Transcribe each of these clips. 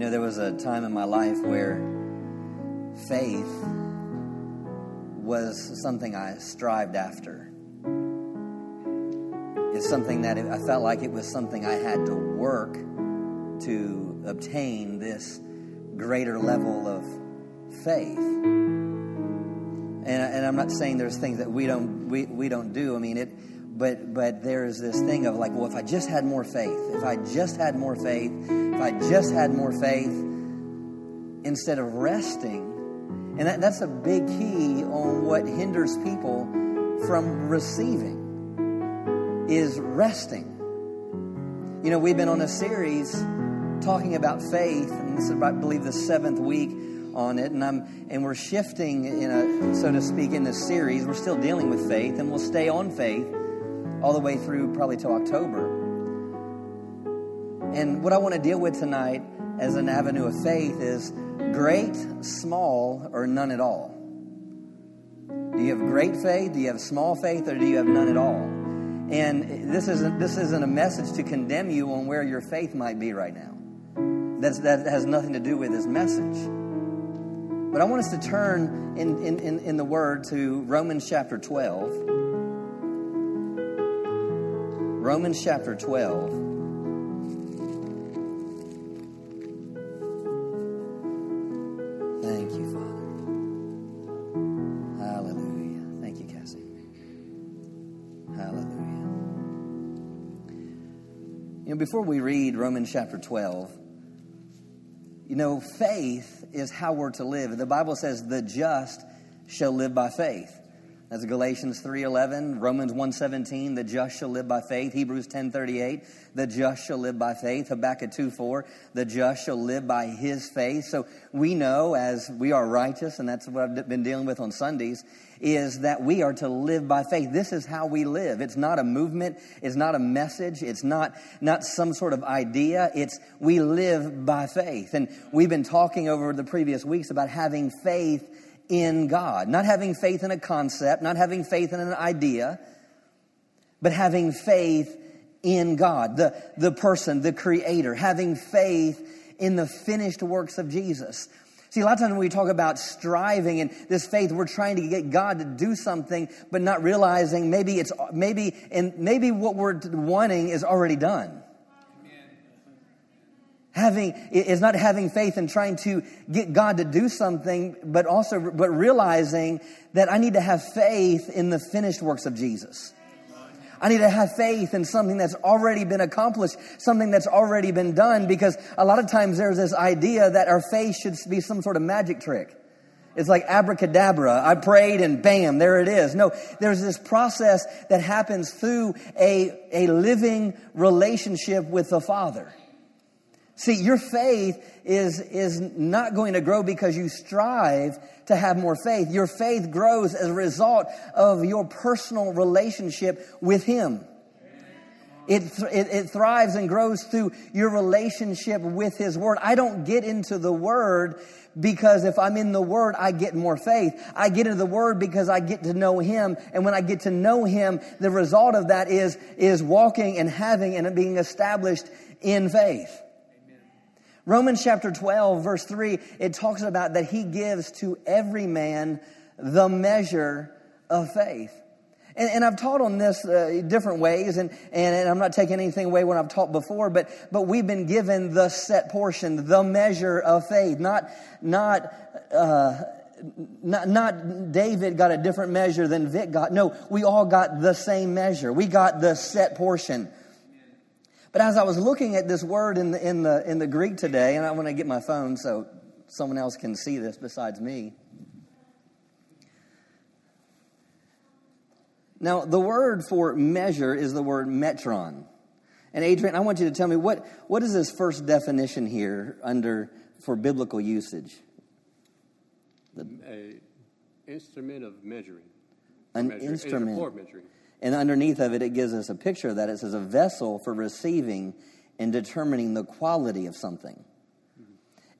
know, there was a time in my life where faith was something I strived after. It's something that I felt like it was something I had to work to obtain this greater level of faith. And, and I'm not saying there's things that we don't we, we don't do. I mean it but but there's this thing of like, well, if I just had more faith, if I just had more faith, if I just had more faith, instead of resting, and that, that's a big key on what hinders people from receiving is resting. You know, we've been on a series talking about faith, and this is, I believe, the seventh week on it, and I'm and we're shifting in a so to speak in this series. We're still dealing with faith, and we'll stay on faith all the way through probably till October. And what I want to deal with tonight as an avenue of faith is great, small, or none at all. Do you have great faith? Do you have small faith? Or do you have none at all? And this isn't, this isn't a message to condemn you on where your faith might be right now. That's, that has nothing to do with this message. But I want us to turn in, in, in the Word to Romans chapter 12. Romans chapter 12. Thank you, Father. Hallelujah. Thank you, Cassie. Hallelujah. You know, before we read Romans chapter 12, you know, faith is how we're to live. The Bible says the just shall live by faith. That's Galatians 3:11, Romans 1:17, the just shall live by faith, Hebrews 10:38, the just shall live by faith, Habakkuk 2:4, the just shall live by his faith. So we know as we are righteous and that's what I've been dealing with on Sundays is that we are to live by faith. This is how we live. It's not a movement, it's not a message, it's not not some sort of idea. It's we live by faith. And we've been talking over the previous weeks about having faith in God. Not having faith in a concept, not having faith in an idea, but having faith in God, the, the person, the creator, having faith in the finished works of Jesus. See, a lot of times when we talk about striving and this faith, we're trying to get God to do something, but not realizing maybe it's, maybe, and maybe what we're wanting is already done. Having is not having faith and trying to get God to do something, but also but realizing that I need to have faith in the finished works of Jesus. I need to have faith in something that's already been accomplished, something that's already been done, because a lot of times there's this idea that our faith should be some sort of magic trick. It's like abracadabra. I prayed and bam, there it is. No, there's this process that happens through a, a living relationship with the Father. See, your faith is, is not going to grow because you strive to have more faith. Your faith grows as a result of your personal relationship with Him. It, it, it, thrives and grows through your relationship with His Word. I don't get into the Word because if I'm in the Word, I get more faith. I get into the Word because I get to know Him. And when I get to know Him, the result of that is, is walking and having and being established in faith. Romans chapter 12, verse 3, it talks about that he gives to every man the measure of faith. And, and I've taught on this uh, different ways, and, and, and, I'm not taking anything away when I've taught before, but, but we've been given the set portion, the measure of faith. Not, not, uh, not, not David got a different measure than Vic got. No, we all got the same measure. We got the set portion. But as I was looking at this word in the, in the, in the Greek today, and I want to get my phone so someone else can see this besides me. Now, the word for measure is the word metron. And Adrian, I want you to tell me what, what is this first definition here under for biblical usage? The, a instrument of measuring. An measure, instrument. For measuring. And underneath of it, it gives us a picture of that. It says a vessel for receiving and determining the quality of something.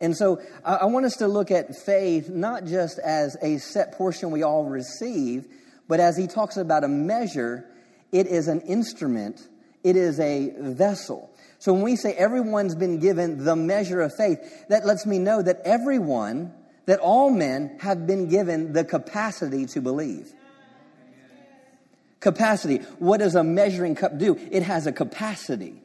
And so I want us to look at faith not just as a set portion we all receive, but as he talks about a measure, it is an instrument, it is a vessel. So when we say everyone's been given the measure of faith, that lets me know that everyone, that all men have been given the capacity to believe. Capacity. What does a measuring cup do? It has a capacity.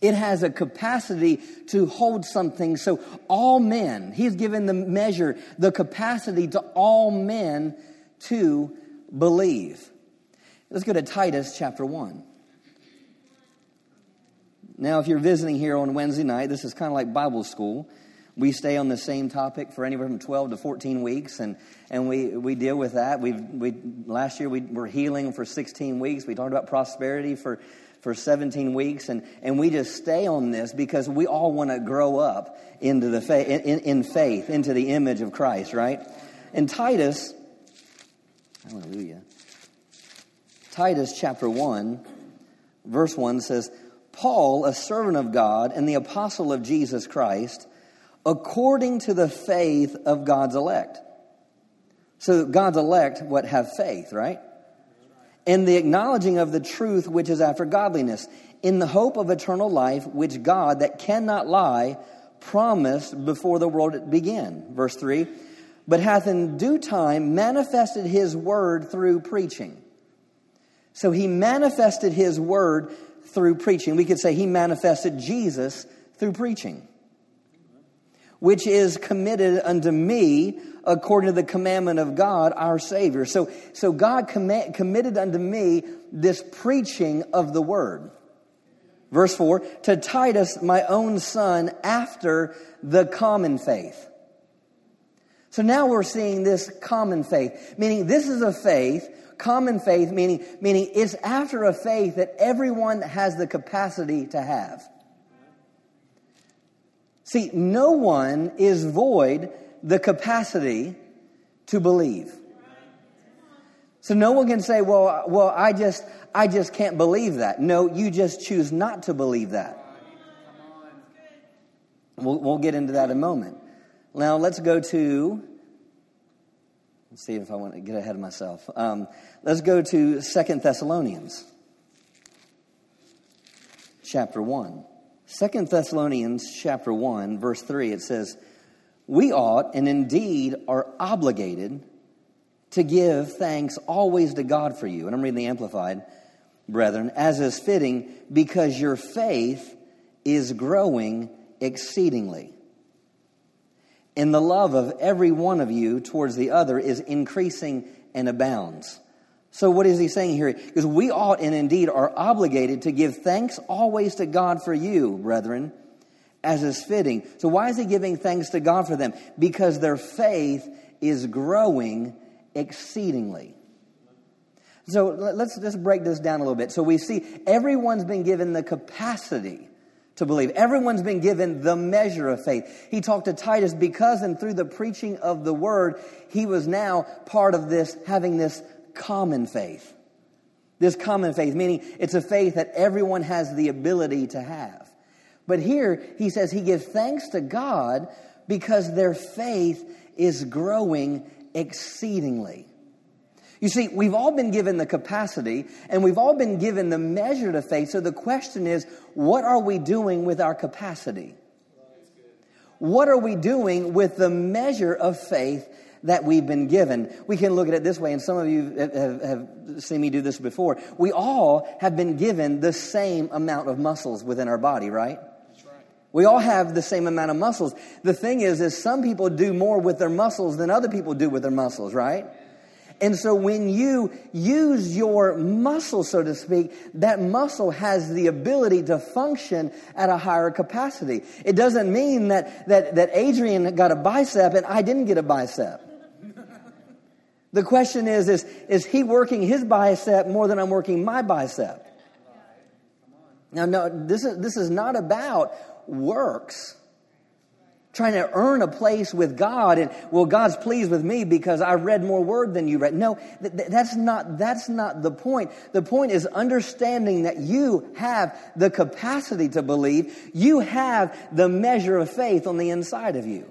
It has a capacity to hold something. So all men, he's given the measure, the capacity to all men to believe. Let's go to Titus chapter 1. Now, if you're visiting here on Wednesday night, this is kind of like Bible school. We stay on the same topic for anywhere from 12 to 14 weeks, and, and we, we deal with that. we we, last year we were healing for 16 weeks. We talked about prosperity for, for 17 weeks, and, and we just stay on this because we all want to grow up into the fa- in, in faith, into the image of Christ, right? In Titus, hallelujah, Titus chapter 1, verse 1 says, Paul, a servant of God and the apostle of Jesus Christ, according to the faith of God's elect. So God's elect, what have faith, right? And the acknowledging of the truth which is after godliness, in the hope of eternal life, which God, that cannot lie, promised before the world began. Verse 3 But hath in due time manifested his word through preaching. So he manifested his word through preaching. We could say he manifested Jesus through preaching, which is committed unto me according to the commandment of God, our Savior. So, so God com- committed unto me this preaching of the word. Verse 4 to Titus, my own son, after the common faith. So now we're seeing this common faith, meaning this is a faith common faith, meaning, meaning it's after a faith that everyone has the capacity to have. See, no one is void the capacity to believe. So no one can say, well, well, I just, I just can't believe that. No, you just choose not to believe that. We'll, we'll get into that in a moment. Now let's go to Let's see if I want to get ahead of myself. Um, let's go to Second Thessalonians, chapter 1. Second Thessalonians, chapter 1, verse 3, it says, We ought and indeed are obligated to give thanks always to God for you. And I'm reading the Amplified, brethren, as is fitting, because your faith is growing exceedingly and the love of every one of you towards the other is increasing and abounds. So, what is he saying here? Because we ought and indeed are obligated to give thanks always to God for you, brethren, as is fitting. So, why is he giving thanks to God for them? Because their faith is growing exceedingly. So, let's just break this down a little bit. So, we see everyone's been given the capacity to believe. Everyone's been given the measure of faith. He talked to Titus because and through the preaching of the word, he was now part of this, having this common faith. This common faith, meaning it's a faith that everyone has the ability to have. But here he says he gives thanks to God because their faith is growing exceedingly. You see, we've all been given the capacity and we've all been given the measure of faith. So the question is, what are we doing with our capacity? What are we doing with the measure of faith that we've been given? We can look at it this way, and some of you have, have seen me do this before. We all have been given the same amount of muscles within our body, right? We all have the same amount of muscles. The thing is, is some people do more with their muscles than other people do with their muscles, right? And so when you use your muscle, so to speak, that muscle has the ability to function at a higher capacity. It doesn't mean that, that, that Adrian got a bicep and I didn't get a bicep. The question is, is, is he working his bicep more than I'm working my bicep? Now, no, this is, this is not about works trying to earn a place with God and well God's pleased with me because I read more word than you read. No, th- that's not that's not the point. The point is understanding that you have the capacity to believe. You have the measure of faith on the inside of you.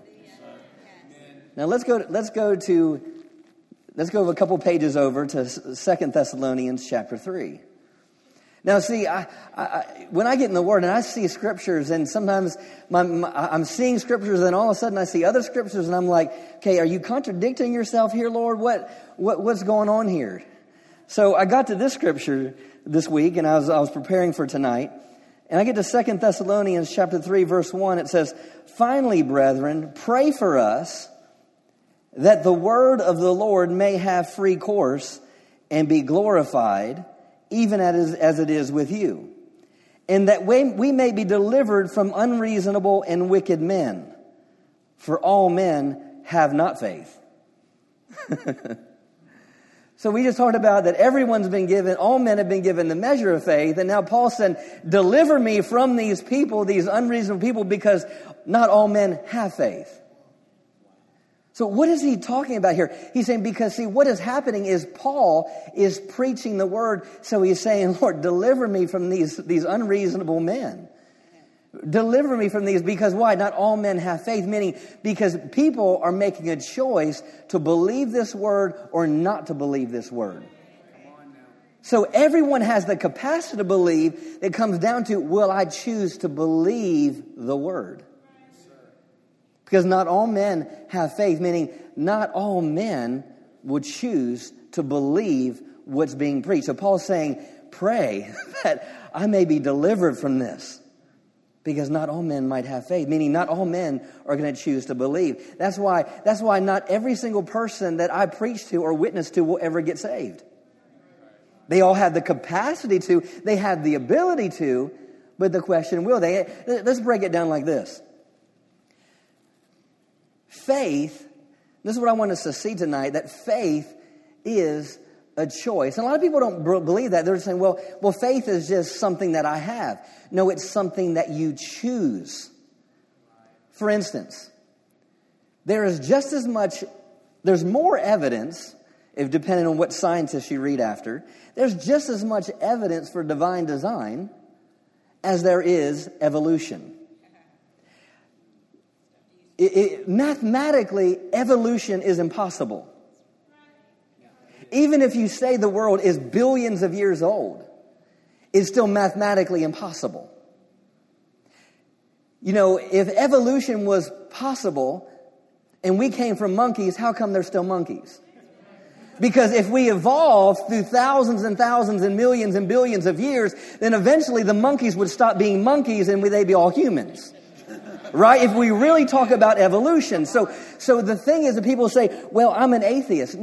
Now let's go let's go to let's go a couple pages over to Second Thessalonians chapter 3. Now, see, I, I, when I get in the Word and I see scriptures, and sometimes my, my, I'm seeing scriptures, and all of a sudden I see other scriptures, and I'm like, okay, are you contradicting yourself here, Lord? What, what what's going on here? So I got to this scripture this week, and I was, I was preparing for tonight, and I get to Second Thessalonians chapter 3, verse 1. It says, Finally, brethren, pray for us that the word of the Lord may have free course and be glorified even as, it is with you, and that we may be delivered from unreasonable and wicked men. For all men have not faith. so we just talked about that everyone's been given, all men have been given the measure of faith, and now Paul said, deliver me from these people, these unreasonable people, because not all men have faith. So what is he talking about here? He's saying because see what is happening is Paul is preaching the word, so he's saying, Lord, deliver me from these, these unreasonable men. Deliver me from these because why? Not all men have faith, meaning because people are making a choice to believe this word or not to believe this word. So everyone has the capacity to believe. It comes down to, will I choose to believe the word? Because not all men have faith, meaning not all men would choose to believe what's being preached. So Paul's saying, pray that I may be delivered from this. Because not all men might have faith, meaning not all men are going to choose to believe. That's why, that's why not every single person that I preach to or witness to will ever get saved. They all have the capacity to, they have the ability to, but the question will they? Let's break it down like this. Faith, this is what I want us to see tonight, that faith is a choice. And a lot of people don't believe that. They're saying, well, well, faith is just something that I have. No, it's something that you choose. For instance, there is just as much, there's more evidence, if depending on what scientists you read after, there's just as much evidence for divine design as there is evolution it, it, mathematically, evolution is impossible. Even if you say the world is billions of years old, it's still mathematically impossible. You know, if evolution was possible and we came from monkeys, how come there's still monkeys? Because if we evolved through thousands and thousands and millions and billions of years, then eventually the monkeys would stop being monkeys and they'd be all humans right? If we really talk about evolution. So, so the thing is that people say, well, I'm an atheist.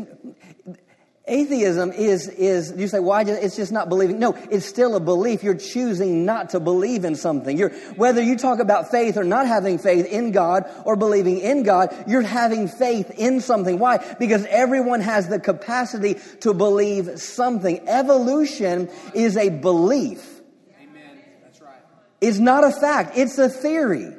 Atheism is, is, you say, why? It's just not believing. No, it's still a belief. You're choosing not to believe in something. You're, whether you talk about faith or not having faith in God or believing in God, you're having faith in something. Why? Because everyone has the capacity to believe something. Evolution is a belief. It's not a fact. It's a theory.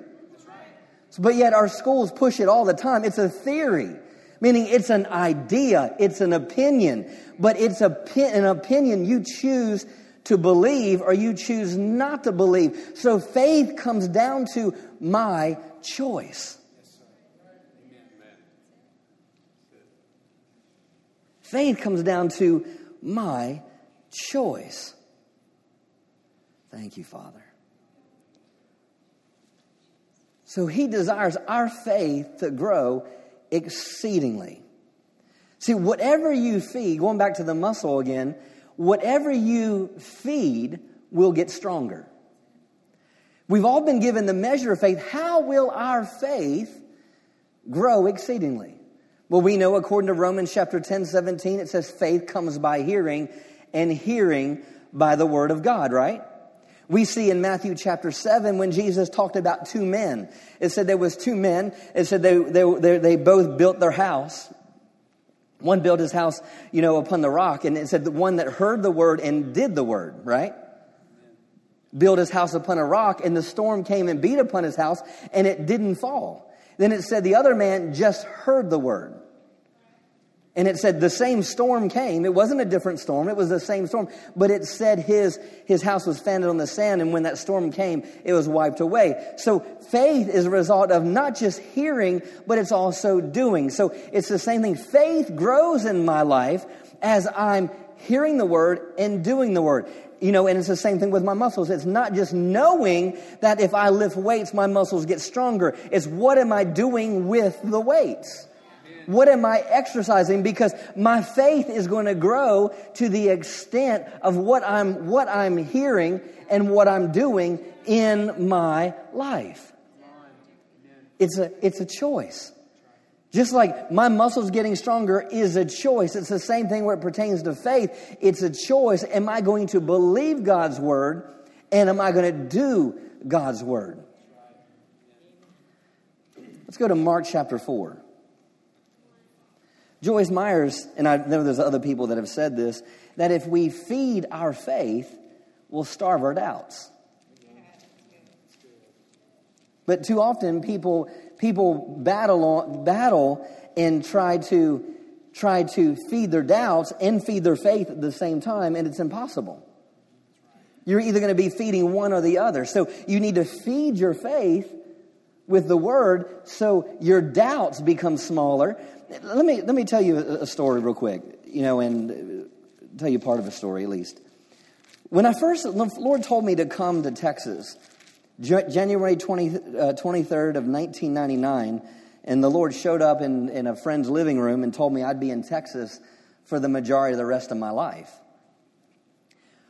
But yet our schools push it all the time. It's a theory, meaning it's an idea, it's an opinion, but it's a, an opinion you choose to believe or you choose not to believe. So faith comes down to my choice. Faith comes down to my choice. Thank you, Father. So he desires our faith to grow exceedingly. See, whatever you feed, going back to the muscle again, whatever you feed will get stronger. We've all been given the measure of faith. How will our faith grow exceedingly? Well, we know according to Romans chapter 10, 17, it says faith comes by hearing, and hearing by the word of God, right? We see in Matthew chapter 7 when Jesus talked about two men. It said there was two men. It said they, they, they, they both built their house. One built his house, you know, upon the rock. And it said the one that heard the word and did the word, right? Built his house upon a rock and the storm came and beat upon his house and it didn't fall. Then it said the other man just heard the word. And it said the same storm came. It wasn't a different storm. It was the same storm. But it said his, his house was founded on the sand. And when that storm came, it was wiped away. So faith is a result of not just hearing, but it's also doing. So it's the same thing. Faith grows in my life as I'm hearing the word and doing the word. you know, and it's the same thing with my muscles. It's not just knowing that if I lift weights, my muscles get stronger. It's what am I doing with the weights? What am I exercising? Because my faith is going to grow to the extent of what I'm, what I'm hearing and what I'm doing in my life. It's a, it's a choice. Just like my muscles getting stronger is a choice. It's the same thing where it pertains to faith. It's a choice. Am I going to believe God's word and am I going to do God's word? Let's go to Mark chapter 4. Joyce Myers, and I know there's other people that have said this, that if we feed our faith, we'll starve our doubts. But too often people people battle on, battle and try to try to feed their doubts and feed their faith at the same time, and it's impossible. You're either going to be feeding one or the other. So you need to feed your faith with the word so your doubts become smaller let me, let me tell you a, story real quick, you know, and tell you part of a story at least. When I first, the Lord told me to come to Texas, January 20, uh, 23rd of 1999, and the Lord showed up in, in a friend's living room and told me I'd be in Texas for the majority of the rest of my life.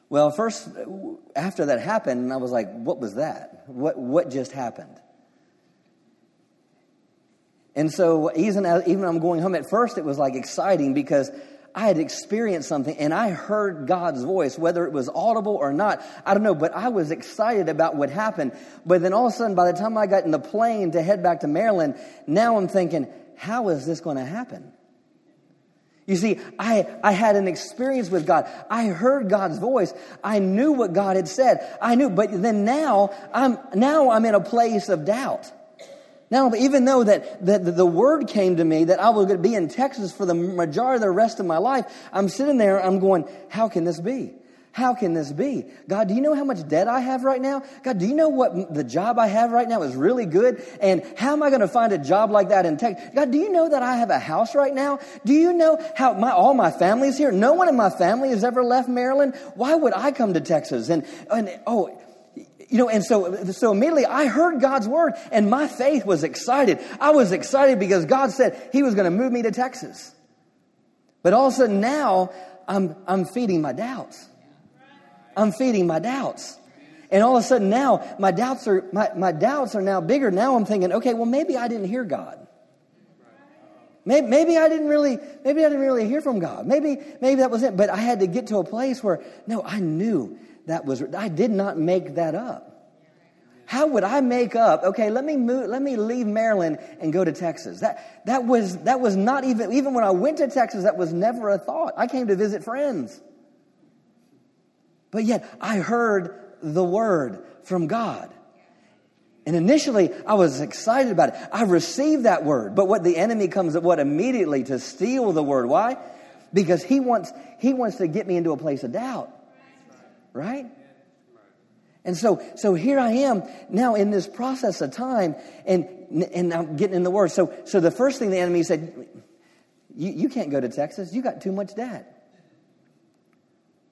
Well, first, after that happened, I was like, what was that? What, what just happened? And so even, even I'm going home, at first it was like exciting because I had experienced something and I heard God's voice, whether it was audible or not. I don't know, but I was excited about what happened. But then all of a sudden, by the time I got in the plane to head back to Maryland, now I'm thinking, how is this going to happen? You see, I, I had an experience with God. I heard God's voice. I knew what God had said. I knew, but then now I'm, now I'm in a place of doubt. Now, even though that, that the word came to me that I was going to be in Texas for the majority of the rest of my life, I'm sitting there, I'm going, how can this be? How can this be? God, do you know how much debt I have right now? God, do you know what the job I have right now is really good? And how am I going to find a job like that in Texas? God, do you know that I have a house right now? Do you know how my, all my family's here? No one in my family has ever left Maryland. Why would I come to Texas? And, and oh, you know, and so, so immediately I heard God's word and my faith was excited. I was excited because God said he was going to move me to Texas. But all of a sudden now I'm, I'm feeding my doubts. I'm feeding my doubts. And all of a sudden now my doubts are, my, my doubts are now bigger. Now I'm thinking, okay, well maybe I didn't hear God. Maybe, maybe, I didn't really, maybe I didn't really hear from God. Maybe, maybe that was it. But I had to get to a place where, no, I knew that was, I did not make that up. How would I make up, okay, let me move, let me leave Maryland and go to Texas? That, that was, that was not even, even when I went to Texas, that was never a thought. I came to visit friends. But yet I heard the word from God. And initially, I was excited about it. I received that word. But what the enemy comes at what immediately to steal the word. Why? Because he wants, he wants to get me into a place of doubt. Right? And so, so here I am now in this process of time and, and I'm getting in the word. So, so the first thing the enemy said, you, you can't go to Texas. You got too much debt.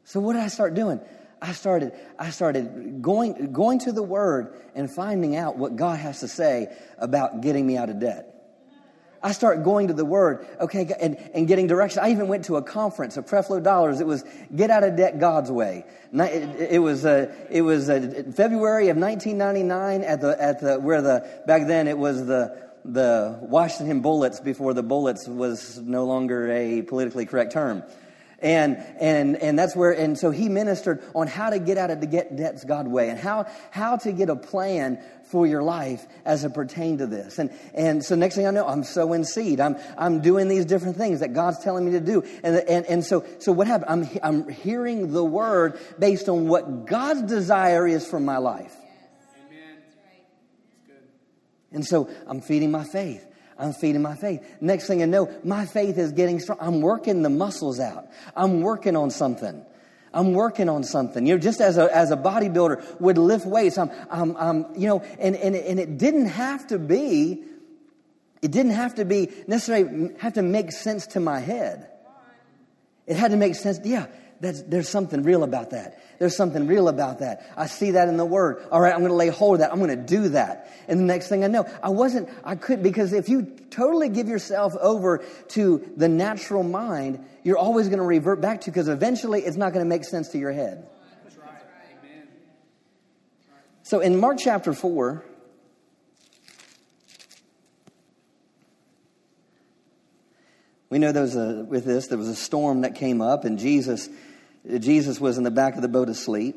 So what did I start doing? I started, I started going, going to the word and finding out what God has to say about getting me out of debt. I start going to the Word, okay, and, and getting direction. I even went to a conference, a Creflo Dollar's. It was Get Out of Debt God's Way. It, it was, uh, it was uh, February of 1999 at the, at the, where the, back then it was the, the Washington Bullets before the Bullets was no longer a politically correct term. And, and, and that's where, and so he ministered on how to get out of the get debts God way and how, how to get a plan for your life as it pertained to this. And, and so next thing I know, I'm sowing seed. I'm, I'm doing these different things that God's telling me to do. And, and, and so, so what happened? I'm, I'm hearing the word based on what God's desire is for my life. And so I'm feeding my faith. I'm feeding my faith. Next thing I know, my faith is getting strong. I'm working the muscles out. I'm working on something. I'm working on something. You know, just as a, as a bodybuilder would lift weights, I'm, I'm, I'm you know, and, and, and it didn't have to be, it didn't have to be necessarily have to make sense to my head. It had to make sense. Yeah, That's, there's something real about that. There's something real about that. I see that in the Word. All right, I'm going to lay hold of that. I'm going to do that. And the next thing I know, I wasn't, I couldn't, because if you totally give yourself over to the natural mind, you're always going to revert back to, because eventually it's not going to make sense to your head. So in Mark chapter 4, we know there was a, with this, there was a storm that came up, and Jesus, Jesus was in the back of the boat asleep.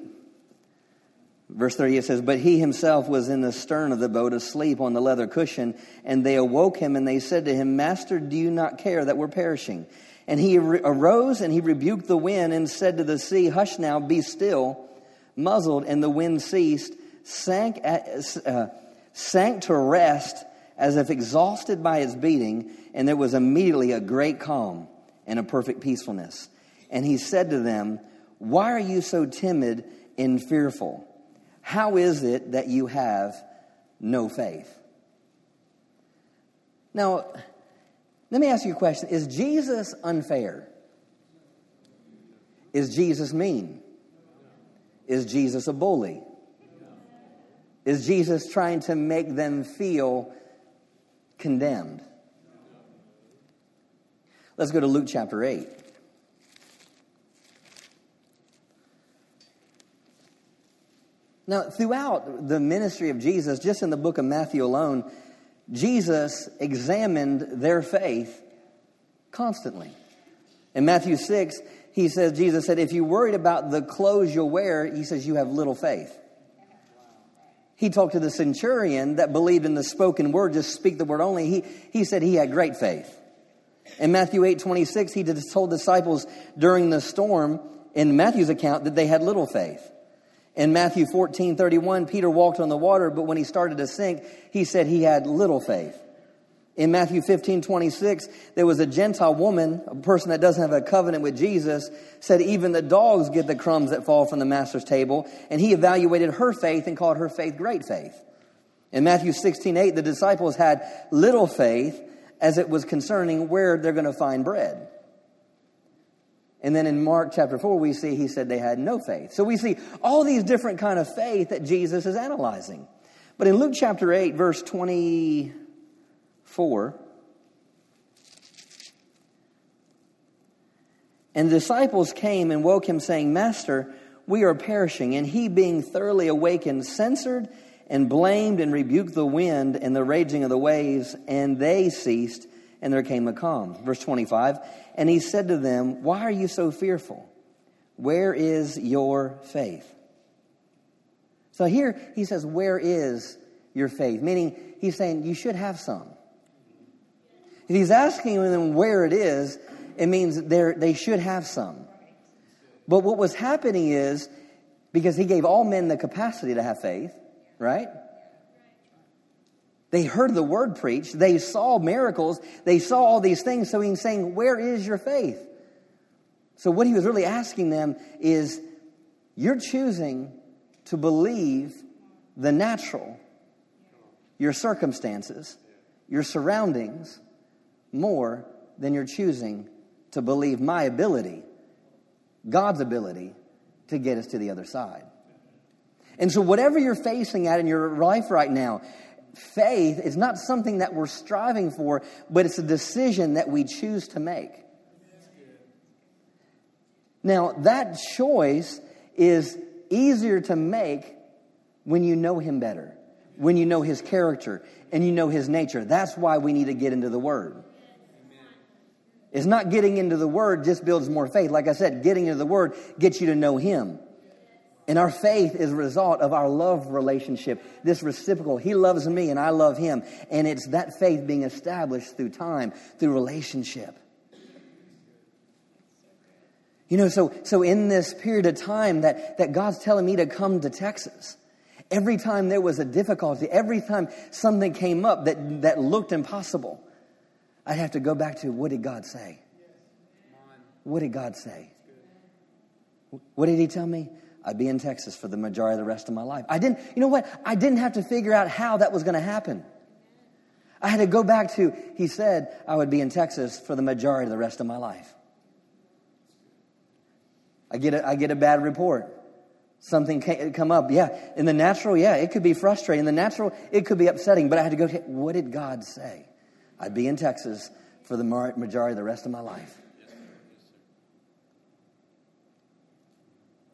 Verse 30 it says, But he himself was in the stern of the boat asleep on the leather cushion, and they awoke him, and they said to him, Master, do you not care that we're perishing? And he arose and he rebuked the wind and said to the sea, Hush now, be still. Muzzled, and the wind ceased, sank, at, uh, sank to rest as if exhausted by its beating, and there was immediately a great calm and a perfect peacefulness. And he said to them, Why are you so timid and fearful? How is it that you have no faith? Now, let me ask you a question Is Jesus unfair? Is Jesus mean? Is Jesus a bully? Is Jesus trying to make them feel condemned? Let's go to Luke chapter 8. Now, throughout the ministry of Jesus, just in the book of Matthew alone, Jesus examined their faith constantly. In Matthew 6, he says, Jesus said, if you're worried about the clothes you'll wear, he says, you have little faith. He talked to the centurion that believed in the spoken word, just speak the word only. He, he said he had great faith. In Matthew 8 26, he told disciples during the storm, in Matthew's account, that they had little faith. In Matthew 14 31, Peter walked on the water, but when he started to sink, he said he had little faith. In Matthew 15, 26, there was a Gentile woman, a person that doesn't have a covenant with Jesus, said even the dogs get the crumbs that fall from the master's table. And he evaluated her faith and called her faith great faith. In Matthew 16, 8, the disciples had little faith as it was concerning where they're going to find bread. And then in Mark chapter 4, we see he said they had no faith. So we see all these different kind of faith that Jesus is analyzing. But in Luke chapter 8, verse 24, And the disciples came and woke him, saying, Master, we are perishing. And he, being thoroughly awakened, censured and blamed and rebuked the wind and the raging of the waves, and they ceased, and there came a calm. Verse 25. And he said to them, Why are you so fearful? Where is your faith? So here he says, Where is your faith? Meaning, he's saying you should have some. If he's asking them where it is, it means they should have some. But what was happening is, because he gave all men the capacity to have faith, right? They heard the word preached, they saw miracles, they saw all these things, so he's saying, Where is your faith? So, what he was really asking them is, You're choosing to believe the natural, your circumstances, your surroundings, more than you're choosing to believe my ability, God's ability, to get us to the other side. And so, whatever you're facing at in your life right now, faith is not something that we're striving for, but it's a decision that we choose to make. Now, that choice is easier to make when you know Him better, when you know His character, and you know His nature. That's why we need to get into the Word. It's not getting into the Word just builds more faith. Like I said, getting into the Word gets you to know Him. And our faith is a result of our love relationship, this reciprocal. He loves me and I love him. And it's that faith being established through time, through relationship. You know, so, so in this period of time that, that God's telling me to come to Texas, every time there was a difficulty, every time something came up that, that looked impossible, I'd have to go back to what did God say? What did God say? What did He tell me? I'd be in Texas for the majority of the rest of my life. I didn't, you know what? I didn't have to figure out how that was going to happen. I had to go back to, He said I would be in Texas for the majority of the rest of my life. I get a, I get a bad report. Something come up. Yeah. In the natural, yeah, it could be frustrating. In the natural, it could be upsetting. But I had to go, what did God say? I'd be in Texas for the majority of the rest of my life.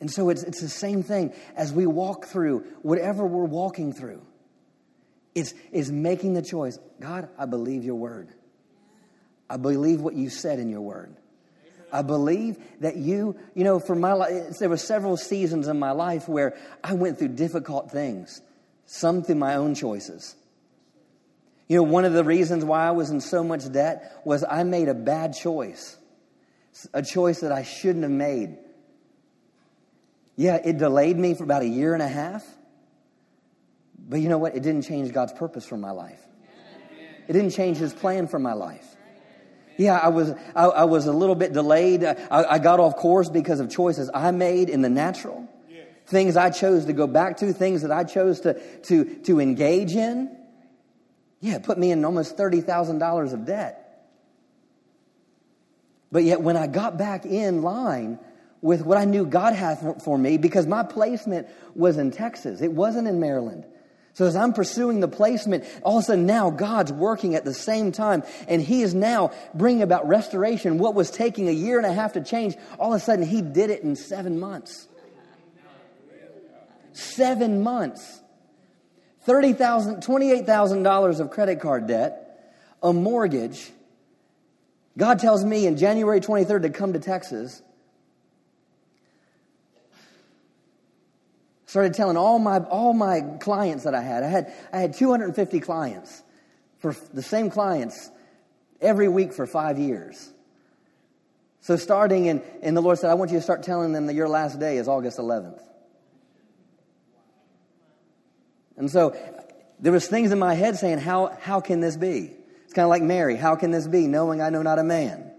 And so it's, it's the same thing as we walk through whatever we're walking through. It's, it's making the choice God, I believe your word. I believe what you said in your word. I believe that you, you know, for my life, there were several seasons in my life where I went through difficult things, some through my own choices. You know, one of the reasons why I was in so much debt was I made a bad choice, a choice that I shouldn't have made. Yeah, it delayed me for about a year and a half. But you know what? It didn't change God's purpose for my life. It didn't change His plan for my life. Yeah, I was, I, I was a little bit delayed. I, I, got off course because of choices I made in the natural. Things I chose to go back to, things that I chose to, to, to engage in. Yeah, it put me in almost $30,000 of debt. But yet, when I got back in line with what I knew God had for me, because my placement was in Texas, it wasn't in Maryland. So as I'm pursuing the placement, all of a sudden now God's working at the same time, and He is now bringing about restoration. What was taking a year and a half to change, all of a sudden He did it in seven months. Seven months. $30,000, $28,000 of credit card debt, a mortgage. God tells me in January 23rd to come to Texas. Started telling all my, all my clients that I had. I had, I had 250 clients for the same clients every week for five years. So starting in, and the Lord said, I want you to start telling them that your last day is August 11th. And so there was things in my head saying, how, how can this be? It's kind of like Mary. How can this be knowing I know not a man?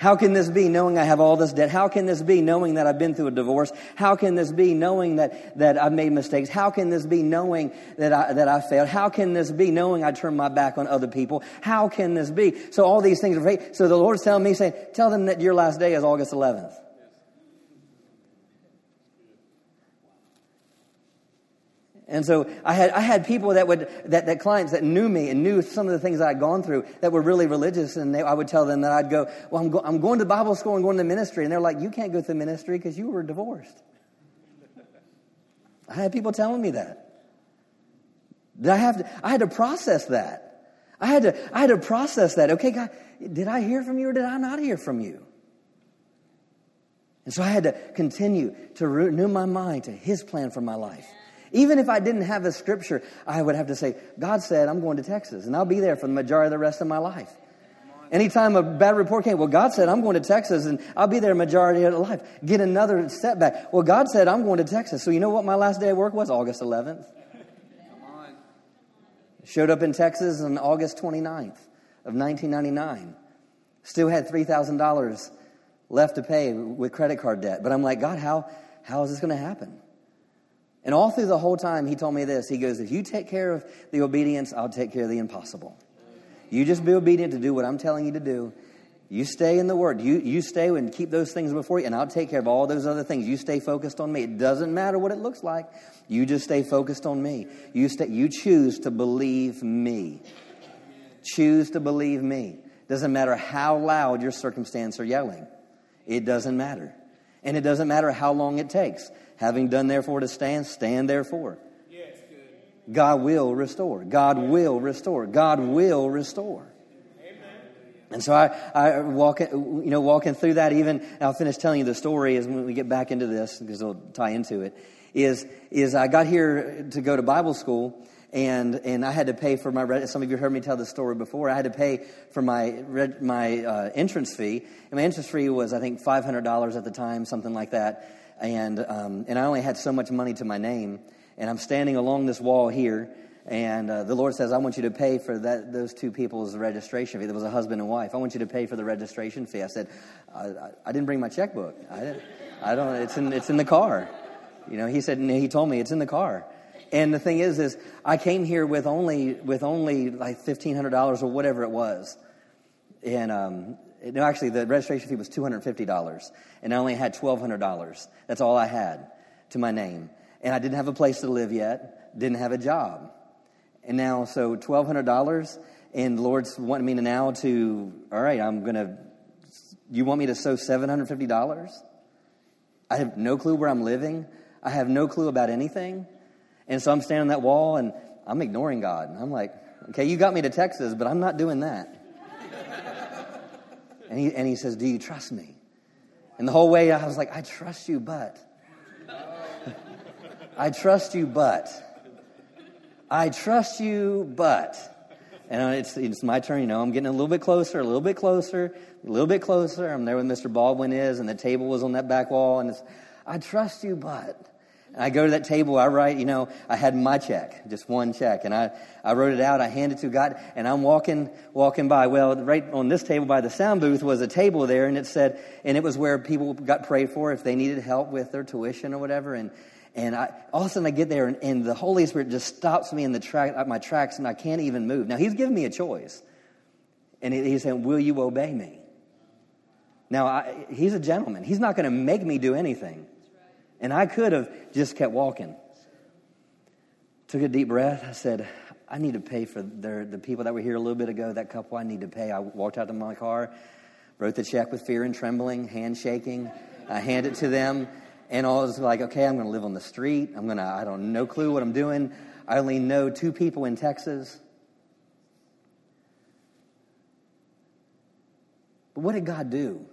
How can this be knowing I have all this debt? How can this be knowing that I've been through a divorce? How can this be knowing that, that I've made mistakes? How can this be knowing that I, that I failed? How can this be knowing I turned my back on other people? How can this be? So all these things are fake. So the Lord's telling me, saying, tell them that your last day is August 11th. And so I had, I had people that would, that, that clients that knew me and knew some of the things I had gone through that were really religious. And they, I would tell them that I'd go, well, I'm, go, I'm going to Bible school and going to ministry. And they're like, you can't go through ministry because you were divorced. I had people telling me that. Did I have to, I had to process that. I had to, I had to process that. Okay, God, did I hear from you or did I not hear from you? And so I had to continue to renew my mind to His plan for my life. Even if I didn't have the scripture, I would have to say, God said, I'm going to Texas, and I'll be there for the majority of the rest of my life. Anytime a bad report came, well, God said, I'm going to Texas, and I'll be there majority of the life. Get another setback. Well, God said, I'm going to Texas. So you know what my last day of work was? August 11th. Showed up in Texas on August 29th of 1999. Still had $3,000 left to pay with credit card debt. But I'm like, God, how, how is this going to happen? And all through the whole time, he told me this. He goes, If you take care of the obedience, I'll take care of the impossible. You just be obedient to do what I'm telling you to do. You stay in the Word. You, you stay and keep those things before you, and I'll take care of all those other things. You stay focused on me. It doesn't matter what it looks like. You just stay focused on me. You, stay, you choose to believe me. Choose to believe me. Doesn't matter how loud your circumstance are yelling. It doesn't matter. And it doesn't matter how long it takes. Having done therefore to stand, stand therefore. Yes, God will restore. God will restore. God will restore. And so I, I walk, you know, walking through that even, I'll finish telling you the story as when we get back into this, because it'll tie into it, is, is I got here to go to Bible school, and, and I had to pay for my, some of you heard me tell this story before, I had to pay for my, my uh, entrance fee, and my entrance fee was, I think, $500 at the time, something like that and um, and I only had so much money to my name, and I'm standing along this wall here, and uh, the Lord says, "I want you to pay for that those two people's registration fee. There was a husband and wife. I want you to pay for the registration fee." I said, "I, I didn't bring my checkbook. I. I don't. It's in it's in the car." You know, he said, he told me it's in the car. And the thing is, is I came here with only with only like fifteen hundred dollars or whatever it was, and um, no, actually, the registration fee was $250, and I only had $1,200. That's all I had to my name. And I didn't have a place to live yet, didn't have a job. And now, so $1,200, and the Lord's wanting me to now to, all right, I'm going to, you want me to sow $750? I have no clue where I'm living. I have no clue about anything. And so I'm standing on that wall and I'm ignoring God. And I'm like, okay, you got me to Texas, but I'm not doing that. And, he, and he says, Do you trust me? And the whole way I was like, I trust you, but. I trust you, but. I trust you, but. And uh, it's, it's my turn, you know, I'm getting a little bit closer, a little bit closer, a little bit closer. I'm there where Mr. Baldwin is, and the table was on that back wall, and it's, I trust you, but. And I go to that table, I write, you know, I had my check, just one check, and I, I wrote it out, I handed it to God, and I'm walking, walking by. Well, right on this table by the sound booth was a table there, and it said, and it was where people got prayed for if they needed help with their tuition or whatever, and, and I, all of a sudden I get there, and, and the Holy Spirit just stops me in the track, my tracks, and I can't even move. Now, He's giving me a choice, and He's saying, will you obey me? Now, I, He's a gentleman. He's not going to make me do anything. And I could have just kept walking. Took a deep breath. I said, I need to pay for their, the people that were here a little bit ago, that couple, I need to pay. I walked out to my car, wrote the check with fear and trembling, hand shaking. I hand it to them, and I was like, okay, I'm going to live on the street. I'm going to, I don't no clue what I'm doing. I only know two people in Texas. But what did God do?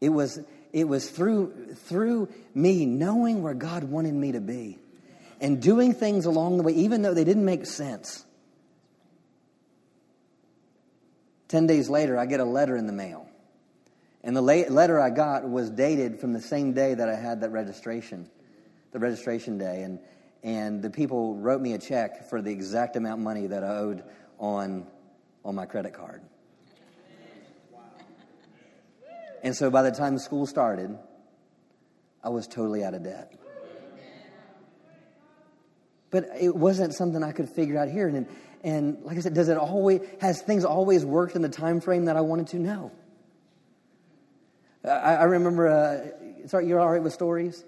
It was it was through, through me knowing where God wanted me to be and doing things along the way, even though they didn't make sense. Ten days later, I get a letter in the mail. And the letter I got was dated from the same day that I had that registration, the registration day. And, and the people wrote me a check for the exact amount of money that I owed on, on my credit card. And so by the time school started, I was totally out of debt. But it wasn't something I could figure out here. And, and like I said, does it always, has things always worked in the time frame that I wanted to? know? I, I remember, uh, sorry, you're all right with stories?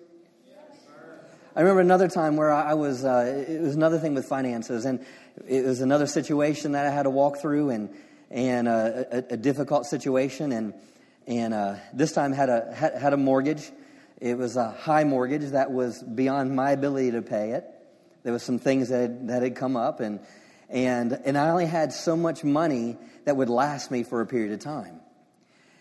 I remember another time where I was, uh, it was another thing with finances, and it was another situation that I had to walk through, and, and uh, a, a difficult situation, and and uh, this time had a had, had, a mortgage. It was a high mortgage that was beyond my ability to pay it. There was some things that that had come up, and and and I only had so much money that would last me for a period of time.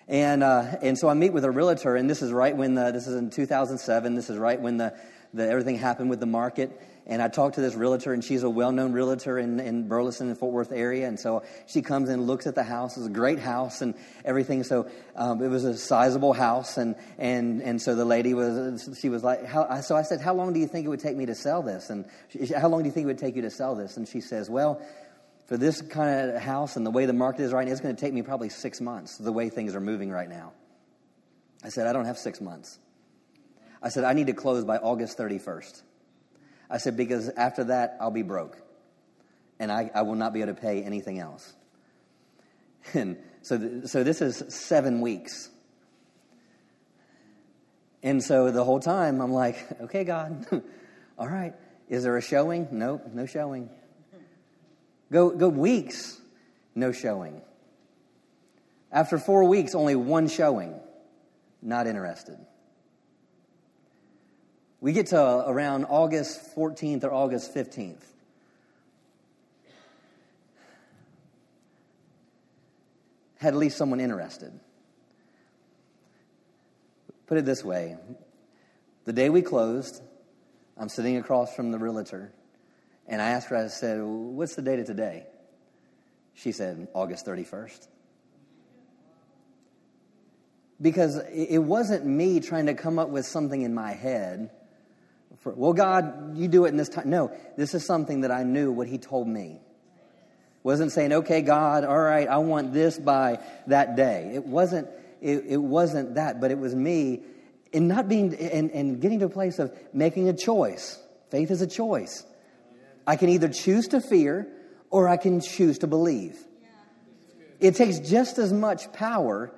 And uh, and so I meet with a realtor, and this is right when the, this is in 2007. This is right when the, the everything happened with the market and I talked to this realtor, and she's a well known realtor in, in Burleson and Fort Worth area. And so she comes and looks at the house. It's a great house and everything. So um, it was a sizable house. And, and, and so the lady was, she was like, how, so I said, How long do you think it would take me to sell this? And she, how long do you think it would take you to sell this? And she says, Well, for this kind of house and the way the market is right now, it's going to take me probably six months, the way things are moving right now. I said, I don't have six months. I said, I need to close by August 31st. I said, because after that, I'll be broke. And I, I will not be able to pay anything else. And so, th- so this is seven weeks. And so the whole time, I'm like, okay, God, all right. Is there a showing? Nope, no showing. Go, go weeks, no showing. After four weeks, only one showing. Not interested. We get to around August 14th or August 15th. Had at least someone interested. Put it this way the day we closed, I'm sitting across from the realtor, and I asked her, I said, What's the date of today? She said, August 31st. Because it wasn't me trying to come up with something in my head for, well, God, you do it in this time. No, this is something that I knew what He told me. Wasn't saying, okay, God, all right, I want this by that day. It wasn't, it, it wasn't that, but it was me in not being, and, and getting to a place of making a choice. Faith is a choice. I can either choose to fear or I can choose to believe. It takes just as much power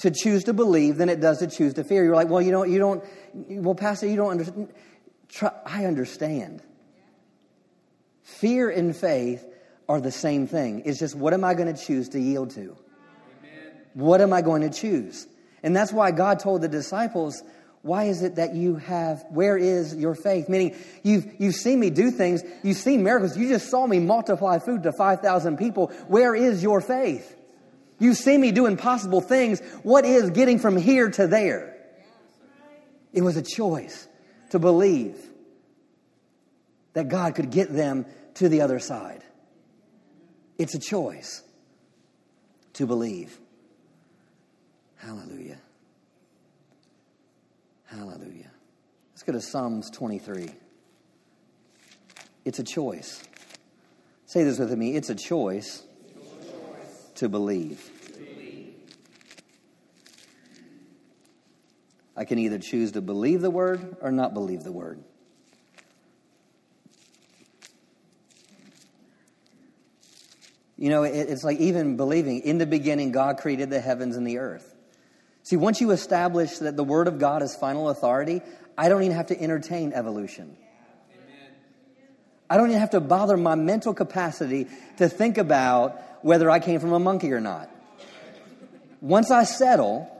to choose to believe than it does to choose to fear. You're like, well, you don't, you don't, well, Pastor, you don't understand. Try, I understand. Fear and faith are the same thing. It's just what am I going to choose to yield to? Amen. What am I going to choose? And that's why God told the disciples, why is it that you have, where is your faith? Meaning, you've, you've seen me do things, you've seen miracles, you just saw me multiply food to 5,000 people. Where is your faith? You've seen me do impossible things. What is getting from here to there? It was a choice to believe that God could get them to the other side. It's a choice to believe. Hallelujah. Hallelujah. Let's go to Psalms 23. It's a choice. Say this with me. It's a choice, to believe. I can either choose to believe the word or not believe the word. You know, it's like even believing in the beginning, God created the heavens and the earth. See, once you establish that the Word of God is final authority, I don't even have to entertain evolution. I don't even have to bother my mental capacity to think about whether I came from a monkey or not. Once I settle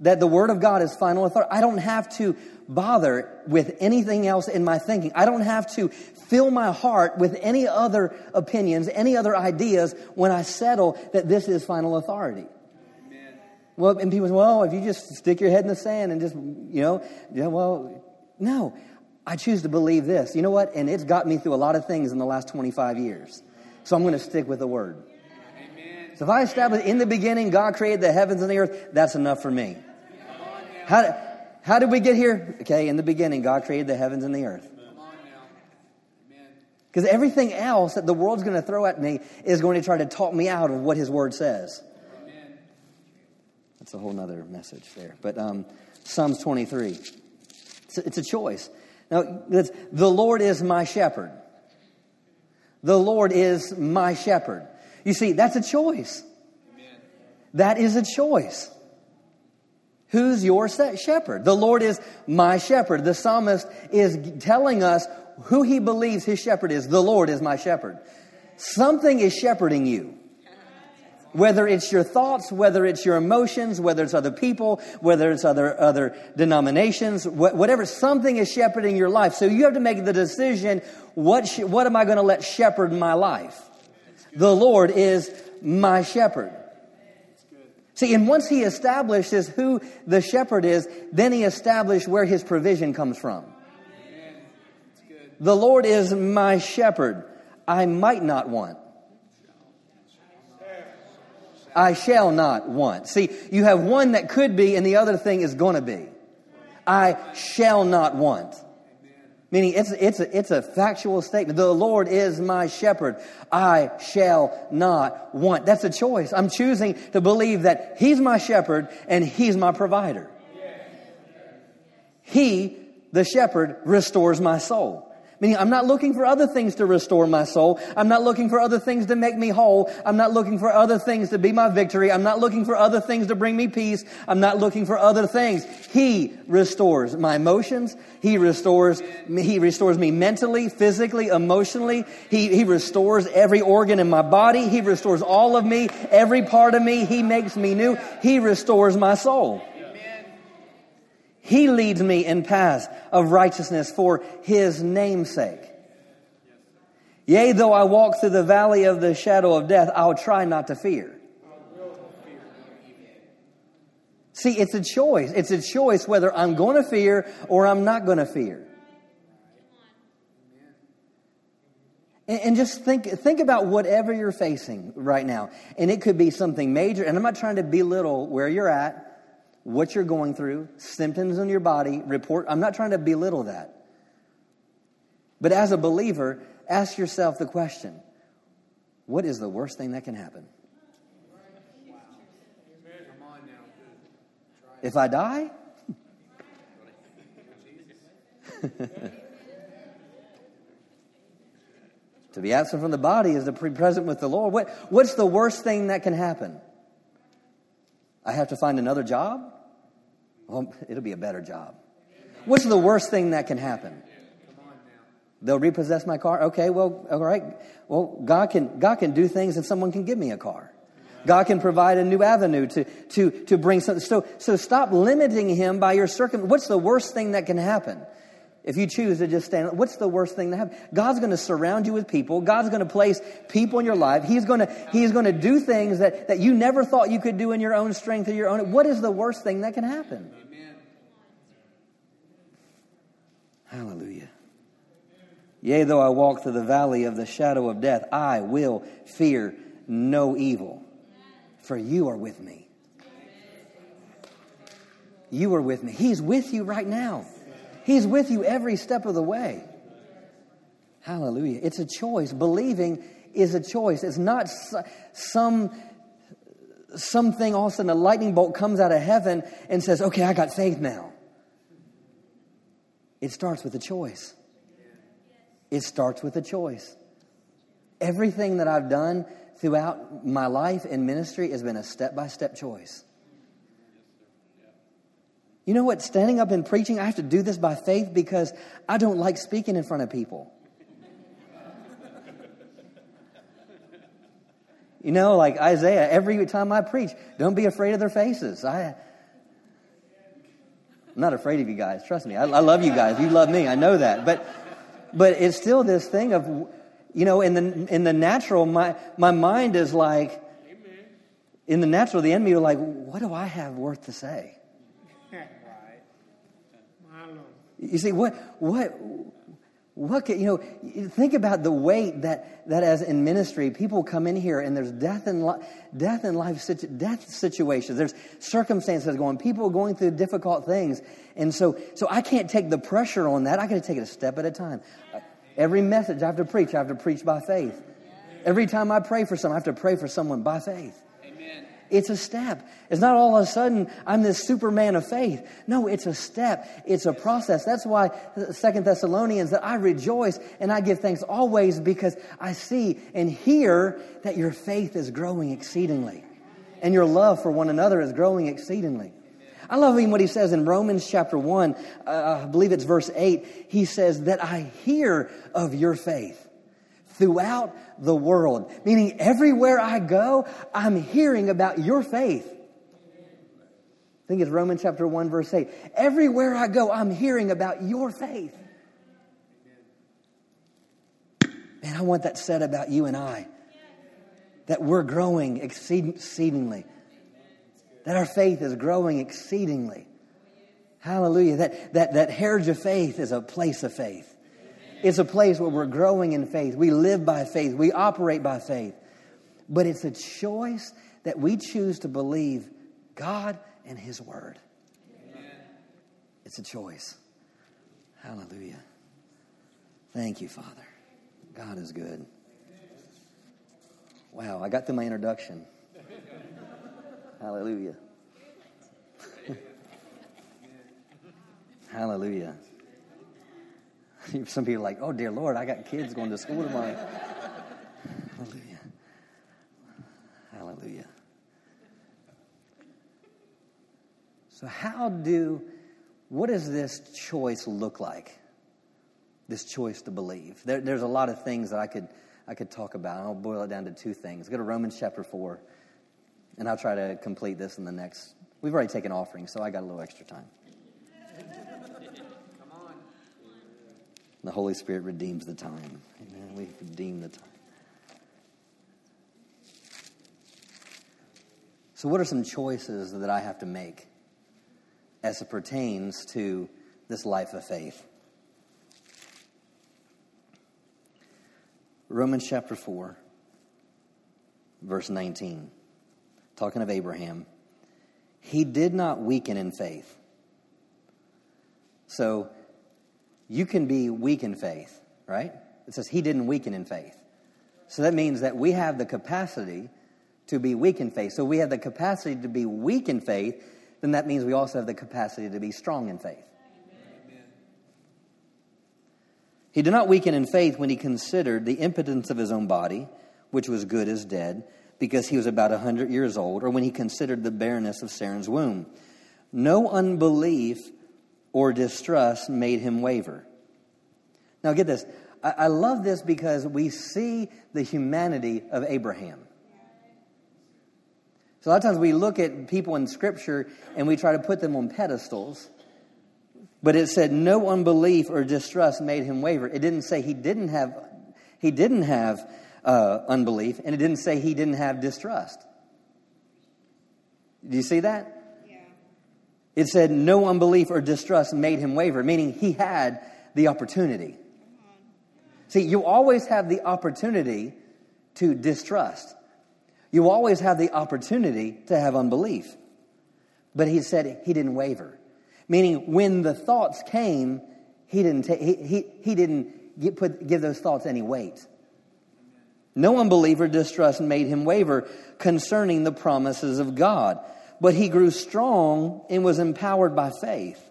that the Word of God is final authority, I don't have to bother with anything else in my thinking. I don't have to fill my heart with any other opinions, any other ideas when I settle that this is final authority. Amen. Well, and people say, well, if you just stick your head in the sand and just, you know, yeah, well, no. I choose to believe this. You know what? And it's got me through a lot of things in the last 25 years. So I'm going to stick with the word. Amen. So if I establish in the beginning God created the heavens and the earth, that's enough for me. How, how did we get here? Okay, in the beginning, God created the heavens and the earth. Because everything else that the world's going to throw at me is going to try to talk me out of what His Word says. Amen. That's a whole other message there. But um, Psalms 23, it's a, it's a choice. Now, the Lord is my shepherd. The Lord is my shepherd. You see, that's a choice. Amen. That is a choice. Who's your shepherd? The Lord is my shepherd. The psalmist is telling us who he believes his shepherd is. The Lord is my shepherd. Something is shepherding you. Whether it's your thoughts, whether it's your emotions, whether it's other people, whether it's other, other denominations, whatever, something is shepherding your life. So you have to make the decision, what, sh- what am I going to let shepherd my life? The Lord is my shepherd. See, and once he establishes who the shepherd is, then he establishes where his provision comes from. The Lord is my shepherd. I might not want. I shall not want. See, you have one that could be and the other thing is going to be. I shall not want. Meaning it's, it's, a, it's a factual statement. The Lord is my shepherd. I shall not want. That's a choice. I'm choosing to believe that He's my shepherd and He's my provider. He, the shepherd, restores my soul. Meaning, I'm not looking for other things to restore my soul. I'm not looking for other things to make me whole. I'm not looking for other things to be my victory. I'm not looking for other things to bring me peace. I'm not looking for other things. He restores my emotions. He restores me. He restores me mentally, physically, emotionally. He, he restores every organ in my body. He restores all of me, every part of me. He makes me new. He restores my soul. He leads me in paths of righteousness for his name'sake. Yea, though I walk through the valley of the shadow of death, I'll try not to fear. See, it's a choice. It's a choice whether I'm going to fear or I'm not going to fear. And, just think, think about whatever you're facing right now. And it could be something major. And I'm not trying to belittle where you're at what you're going through, symptoms in your body, report. I'm not trying to belittle that. But as a believer, ask yourself the question what is the worst thing that can happen? If I die? To be absent from the body is to be present with the Lord. What, what's the worst thing that can happen? I have to find another job? Well, it'll be a better job. What's the worst thing that can happen? They'll repossess my car. Okay, well, all right. Well, God can God can do things, and someone can give me a car. God can provide a new avenue to to to bring something. So so stop limiting Him by your circum. What's the worst thing that can happen? If you choose to just stand, what's the worst thing that happen? God's going to surround you with people. God's going to place people in your life. He's going to He's going to do things that that you never thought you could do in your own strength or your own. What is the worst thing that can happen? Amen. Hallelujah. Yea, though I walk through the valley of the shadow of death, I will fear no evil, for you are with me. You are with me. He's with you right now. He's with you every step of the way. Hallelujah. It's a choice. Believing is a choice. It's not some something all of a sudden a lightning bolt comes out of heaven and says, okay, I got faith now. It starts with a choice. It starts with a choice. Everything that I've done throughout my life in ministry has been a step by step choice. You know what? Standing up and preaching, I have to do this by faith because I don't like speaking in front of people. You know, like Isaiah, every time I preach, don't be afraid of their faces. I, I'm not afraid of you guys. Trust me. I, I love you guys. You love me. I know that. But but it's still this thing of, you know, in the, in the natural, my, my mind is like, in the natural, the enemy are like, what do I have worth to say? You see, what, what, what can, you know, think about the weight that, that as in ministry, people come in here and there's death and, death and life, death situations. There's circumstances going, people going through difficult things. And so, so I can't take the pressure on that. I got to take it a step at a time. Every message I have to preach, I have to preach by faith. Every time I pray for someone, I have to pray for someone by faith. It's a step. It's not all of a sudden I'm this superman of faith. No, it's a step. It's a process. That's why Second Thessalonians that I rejoice and I give thanks always because I see and hear that your faith is growing exceedingly. And your love for one another is growing exceedingly. I love even what he says in Romans chapter 1, uh, I believe it's verse 8. He says, That I hear of your faith throughout the world. Meaning, everywhere I go, I'm hearing about your faith. I think it's Romans chapter 1, verse 8. Everywhere I go, I'm hearing about your faith. Man, I want that said about you and I. That we're growing exceedingly. That our faith is growing exceedingly. Hallelujah. That, that, that heritage of faith is a place of faith. It's a place where we're growing in faith. We live by faith. We operate by faith. But it's a choice that we choose to believe God and His Word. Amen. It's a choice. Hallelujah. Thank you, Father. God is good. Wow, I got through my introduction. Hallelujah. Hallelujah. Some people are like, oh, dear Lord, I got kids going to school tomorrow. Hallelujah. Hallelujah. So, how do, what does this choice look like? This choice to believe. There, there's a lot of things that I could, I could talk about. I'll boil it down to two things. Go to Romans chapter 4, and I'll try to complete this in the next. We've already taken offering, so I got a little extra time. The Holy Spirit redeems the time. Amen. We redeem the time. So, what are some choices that I have to make as it pertains to this life of faith? Romans chapter 4, verse 19, talking of Abraham. He did not weaken in faith. So, you can be weak in faith, right? It says he didn't weaken in faith. So that means that we have the capacity to be weak in faith. So we have the capacity to be weak in faith, then that means we also have the capacity to be strong in faith. He did not weaken in faith when he considered the impotence of his own body, which was good as dead, because he was about a hundred years old, or when he considered the barrenness of Sarah's womb. No unbelief or distrust made him waver. Now, get this. I, I love this because we see the humanity of Abraham. So, a lot of times we look at people in Scripture and we try to put them on pedestals. But it said no unbelief or distrust made him waver. It didn't say he didn't have, he didn't have uh, unbelief, and it didn't say he didn't have distrust. Do you see that? It said no unbelief or distrust made him waver, meaning he had the opportunity. See, you always have the opportunity to distrust. You always have the opportunity to have unbelief. But he said he didn't waver. Meaning, when the thoughts came, he didn't, ta- he, he, he didn't give, put, give those thoughts any weight. No unbeliever distrust made him waver concerning the promises of God, but he grew strong and was empowered by faith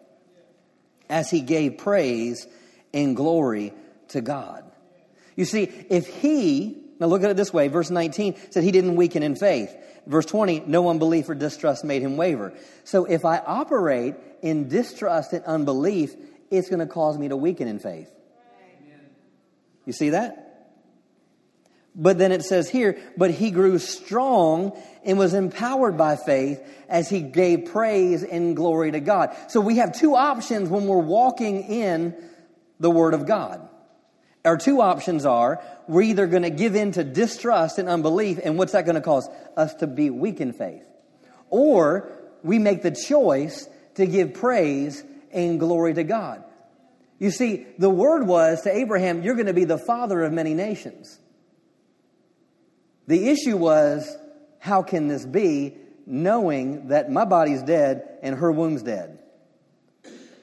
as he gave praise and glory to God. You see, if he, now look at it this way, verse 19 said he didn't weaken in faith. Verse 20, no unbelief or distrust made him waver. So if I operate in distrust and unbelief, it's going to cause me to weaken in faith. You see that? But then it says here, but he grew strong and was empowered by faith as he gave praise and glory to God. So we have two options when we're walking in the Word of God. Our two options are we're either going to give in to distrust and unbelief, and what's that going to cause? Us to be weak in faith. Or we make the choice to give praise and glory to God. You see, the word was to Abraham, You're going to be the father of many nations. The issue was, How can this be, knowing that my body's dead and her womb's dead?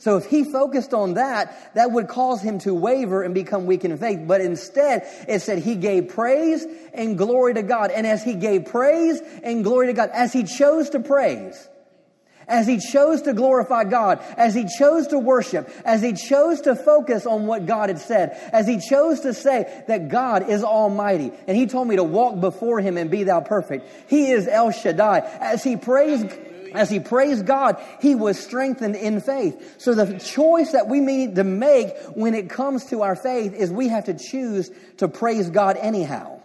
So if he focused on that, that would cause him to waver and become weak in faith. But instead, it said he gave praise and glory to God. And as he gave praise and glory to God, as he chose to praise, as he chose to glorify God, as he chose to worship, as he chose to focus on what God had said, as he chose to say that God is almighty, and he told me to walk before him and be thou perfect. He is El Shaddai. As he praised as he praised God, he was strengthened in faith. So the choice that we need to make when it comes to our faith is we have to choose to praise God anyhow.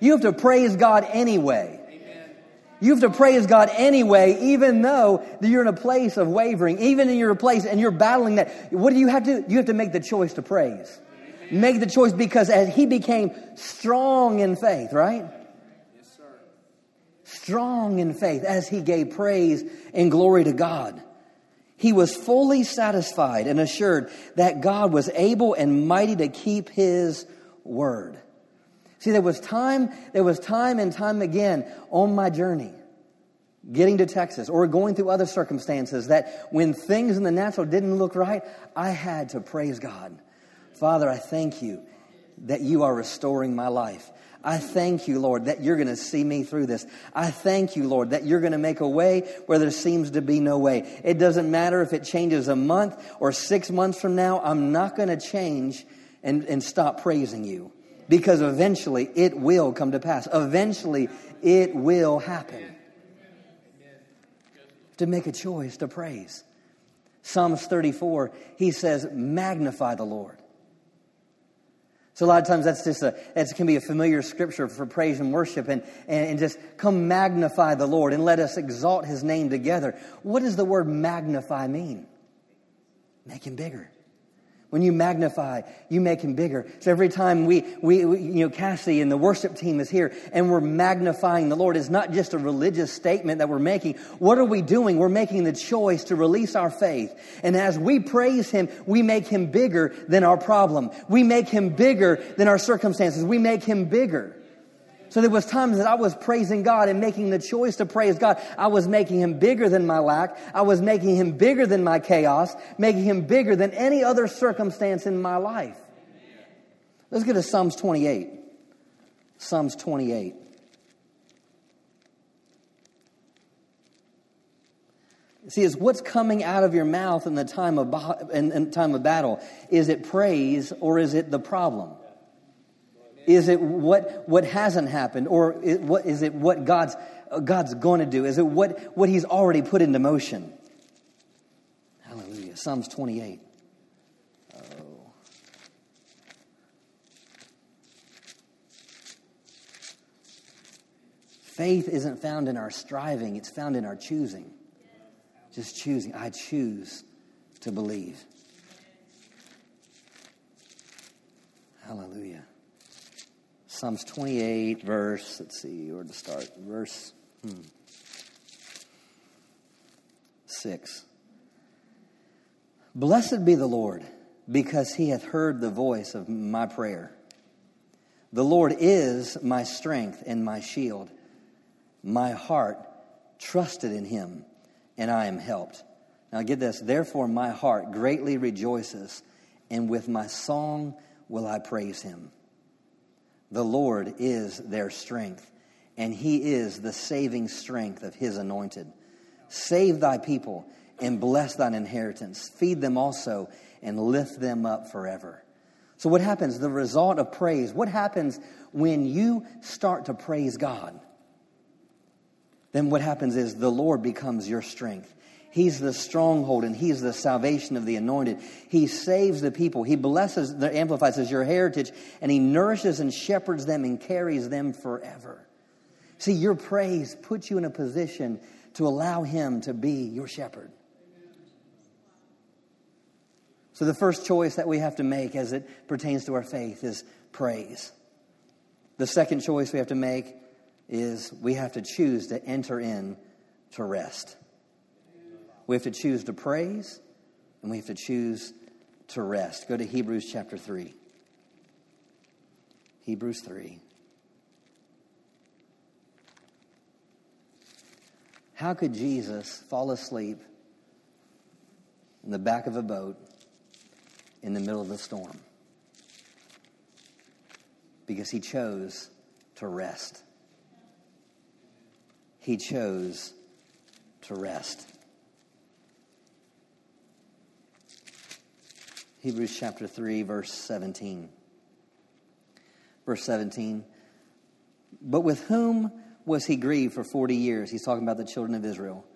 You have to praise God anyway. You have to praise God anyway, even though you're in a place of wavering, even in your place and you're battling that. What do you have to do? You have to make the choice to praise. Make the choice because as he became strong in faith, right? Yes, sir. Strong in faith as he gave praise and glory to God. He was fully satisfied and assured that God was able and mighty to keep his word. See, there was time, there was time and time again on my journey, getting to Texas or going through other circumstances that when things in the natural didn't look right, I had to praise God. Father, I thank you that you are restoring my life. I thank you, Lord, that you're going to see me through this. I thank you, Lord, that you're going to make a way where there seems to be no way. It doesn't matter if it changes a month or six months from now, I'm not going to change and, and stop praising you because eventually it will come to pass. Eventually it will happen. To make a choice to praise. Psalms 34, he says, magnify the Lord. So a lot of times that's just a, that can be a familiar scripture for praise and worship and, and, and just come magnify the Lord and let us exalt his name together. What does the word magnify mean? Make him bigger. When you magnify, you make him bigger. So every time we, we, we, you know, Cassie and the worship team is here and we're magnifying the Lord, it's not just a religious statement that we're making. What are we doing? We're making the choice to release our faith. And as we praise him, we make him bigger than our problem. We make him bigger than our circumstances. We make him bigger. So there was times that I was praising God and making the choice to praise God. I was making him bigger than my lack. I was making him bigger than my chaos, making him bigger than any other circumstance in my life. Let's get to Psalms 28. Psalms 28. See, is what's coming out of your mouth in the time of, in, in time of battle. Is it praise or is it the problem? Is it what, what hasn't happened or is, what, is it what God's, uh, God's going to do? Is it what, what He's already put into motion? Hallelujah. Psalms 28. Oh. Faith isn't found in our striving, it's found in our choosing. Just choosing. I choose to believe. Hallelujah. Psalms 28, verse, let's see where to start. Verse hmm, 6. Blessed be the Lord, because he hath heard the voice of my prayer. The Lord is my strength and my shield. My heart trusted in him and I am helped. Now get this. Therefore, my heart greatly rejoices, and with my song will I praise him. The Lord is their strength, and he is the saving strength of his anointed. Save thy people and bless thine inheritance. Feed them also and lift them up forever. So, what happens? The result of praise. What happens when you start to praise God? then what happens is the Lord becomes your strength. He's the stronghold and He's the salvation of the anointed. He saves the people. He blesses, the amplifies as your heritage, and He nourishes and shepherds them and carries them forever. See, your praise puts you in a position to allow Him to be your shepherd. So, the first choice that we have to make as it pertains to our faith is praise. The second choice we have to make is we have to choose to enter in to rest. We have to choose to praise and we have to choose to rest. Go to Hebrews chapter 3. Hebrews 3. How could Jesus fall asleep in the back of a boat in the middle of the storm? Because he chose to rest he chose to rest. Hebrews chapter 3, verse 17. Verse 17. But with whom was he grieved for 40 years? He's talking about the children of Israel.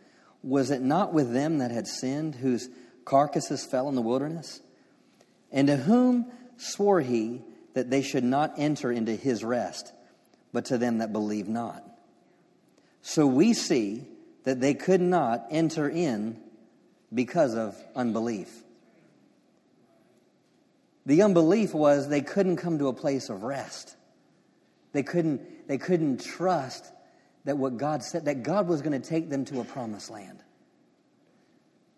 Was it not with them that had sinned, whose carcasses fell in the wilderness? And to whom swore he that they should not enter into his rest, but to them that believe not? So we see that they could not enter in because of unbelief. The unbelief was they couldn't come to a place of rest. They couldn't, they couldn't trust that what God said, that God was going to take them to a promised land.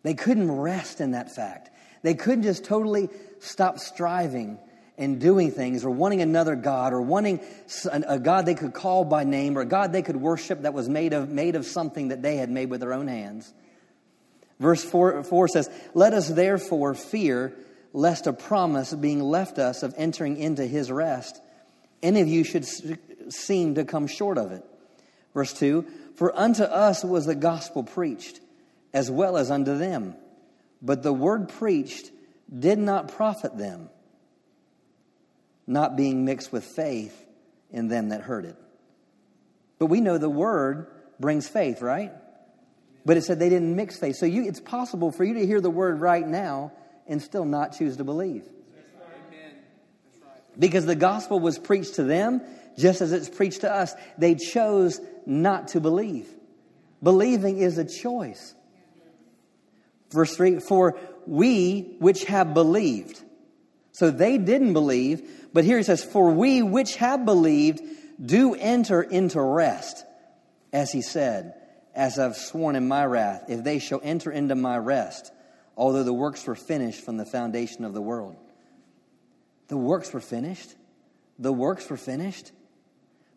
They couldn't rest in that fact. They couldn't just totally stop striving and doing things or wanting another God or wanting a God they could call by name or a God they could worship that was made of, made of something that they had made with their own hands. Verse 4, 4 says, Let us therefore fear lest a promise being left us of entering into his rest, any of you should seem to come short of it. Verse 2 For unto us was the gospel preached, as well as unto them. But the word preached did not profit them not being mixed with faith in them that heard it. But we know the word brings faith, right? But it said they didn't mix faith. So you, it's possible for you to hear the word right now and still not choose to believe. Because the gospel was preached to them just as it's preached to us. They chose not to believe. Believing is a choice. Verse 3 For we which have believed. So they didn't believe, but here he says, For we which have believed do enter into rest, as he said, As I've sworn in my wrath, if they shall enter into my rest, although the works were finished from the foundation of the world. The works were finished? The works were finished?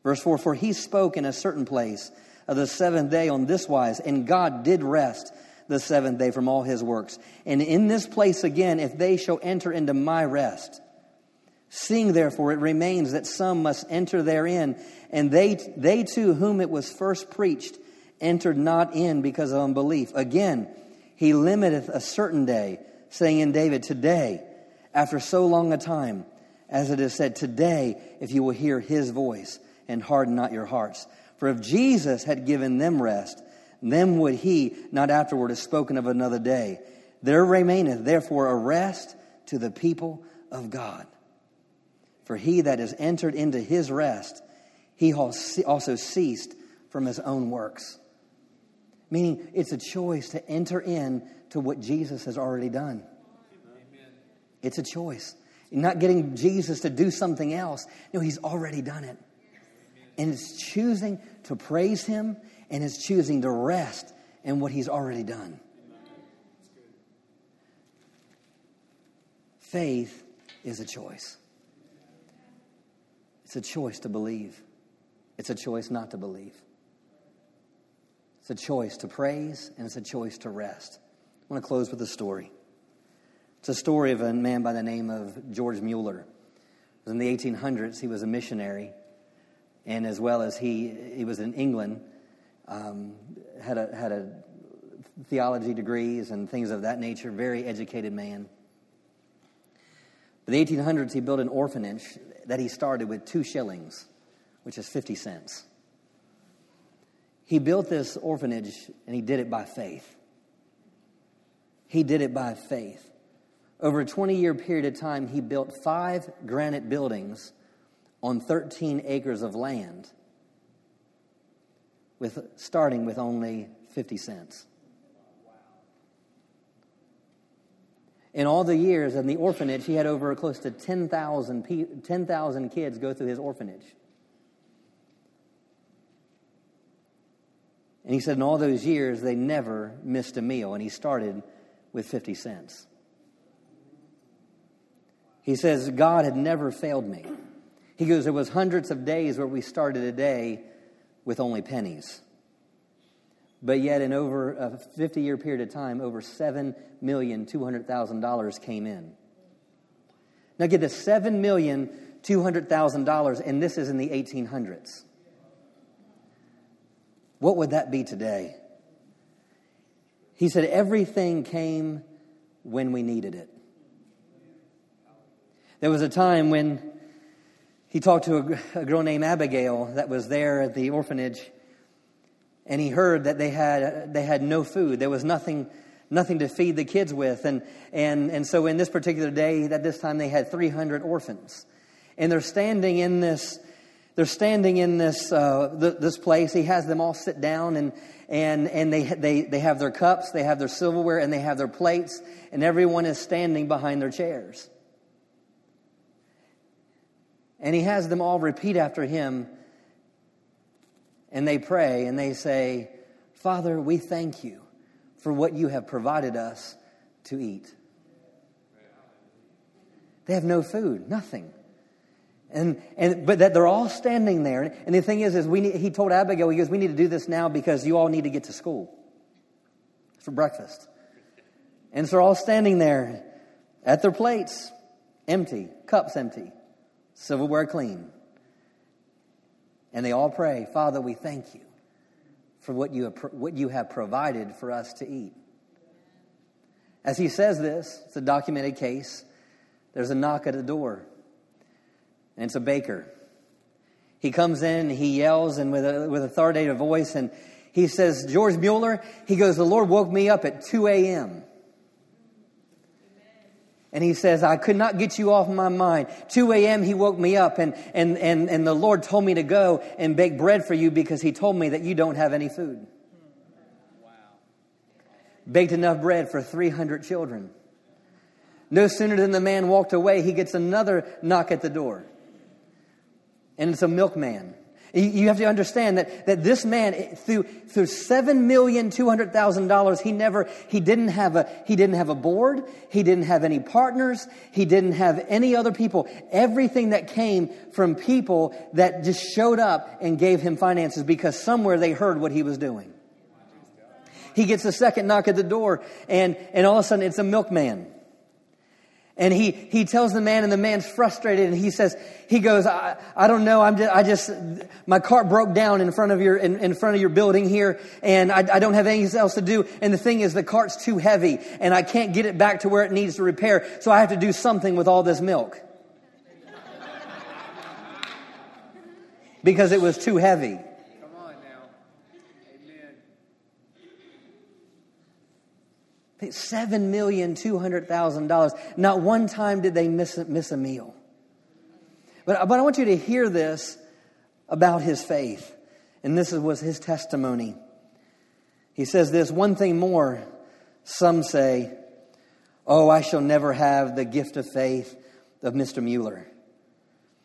Verse 4 For he spoke in a certain place of the seventh day on this wise, and God did rest the seventh day from all his works. And in this place again, if they shall enter into my rest, Seeing therefore it remains that some must enter therein, and they, they too whom it was first preached entered not in because of unbelief. Again, he limiteth a certain day, saying in David, Today, after so long a time, as it is said, Today, if you will hear his voice, and harden not your hearts. For if Jesus had given them rest, then would he not afterward have spoken of another day. There remaineth therefore a rest to the people of God. For he that is entered into his rest, he also ceased from his own works. Meaning, it's a choice to enter in to what Jesus has already done. It's a choice. You're not getting Jesus to do something else. No, he's already done it. And it's choosing to praise him and it's choosing to rest in what he's already done. Faith is a choice. It's a choice to believe. It's a choice not to believe. It's a choice to praise and it's a choice to rest. I want to close with a story. It's a story of a man by the name of George Mueller. Was in the 1800s. He was a missionary, and as well as he, he was in England, um, had a had a theology degrees and things of that nature. Very educated man. In the 1800s, he built an orphanage that he started with two shillings, which is 50 cents. He built this orphanage and he did it by faith. He did it by faith. Over a 20 year period of time, he built five granite buildings on 13 acres of land, with, starting with only 50 cents. In all the years in the orphanage, he had over close to 10,000 10, kids go through his orphanage. And he said in all those years, they never missed a meal, and he started with 50 cents. He says, God had never failed me. He goes, There was hundreds of days where we started a day with only pennies. But yet, in over a 50 year period of time, over $7,200,000 came in. Now, get this $7,200,000, and this is in the 1800s. What would that be today? He said, Everything came when we needed it. There was a time when he talked to a, girl named Abigail that was there at the orphanage, and he heard that they had, they had no food. There was nothing, nothing to feed the kids with. And, and, and so, in this particular day, at this time, they had 300 orphans. And they're standing in this, they're standing in this, uh, th- this place. He has them all sit down and, and, and they, they, they have their cups, they have their silverware, and they have their plates, and everyone is standing behind their chairs. And he has them all repeat after him. And they pray and they say, Father, we thank you for what you have provided us to eat. They have no food, nothing. And, and, but that they're all standing there. And the thing is, is we need, he told Abigail, he goes, we need to do this now because you all need to get to school for breakfast. And so they're all standing there at their plates, empty, cups empty silverware clean. And they all pray, Father, we thank you for what you, have, what you have provided for us to eat. As he says this, it's a documented case. There's a knock at the door, and it's a baker. He comes in, he yells, and with a with authoritative voice, and he says, George Mueller, he goes, The Lord woke me up at 2 a.m. And he says, I could not get you off my mind. 2 a.m. he woke me up and, and, and, and the Lord told me to go and bake bread for you because he told me that you don't have any food. Wow. Baked enough bread for 300 children. No sooner than the man walked away, he gets another knock at the door. And it's a milkman. You have to understand that, that this man, through, through $7,200,000, he never, he didn't have a, he didn't have a board. He didn't have any partners. He didn't have any other people. Everything that came from people that just showed up and gave him finances because somewhere they heard what he was doing. He gets a second knock at the door and, and all of a sudden it's a milkman. And he, he tells the man, and the man's frustrated, and he says, he goes, I, I don't know, I'm just, I just, my cart broke down in front of your, in, in front of your building here, and I, I don't have anything else to do. And the thing is, the cart's too heavy, and I can't get it back to where it needs to repair, so I have to do something with all this milk. because it was too heavy. Seven million two hundred thousand dollars. Not one time did they miss miss a meal. But, but I want you to hear this about his faith. And this was his testimony. He says this one thing more. Some say, Oh, I shall never have the gift of faith of Mr. Mueller.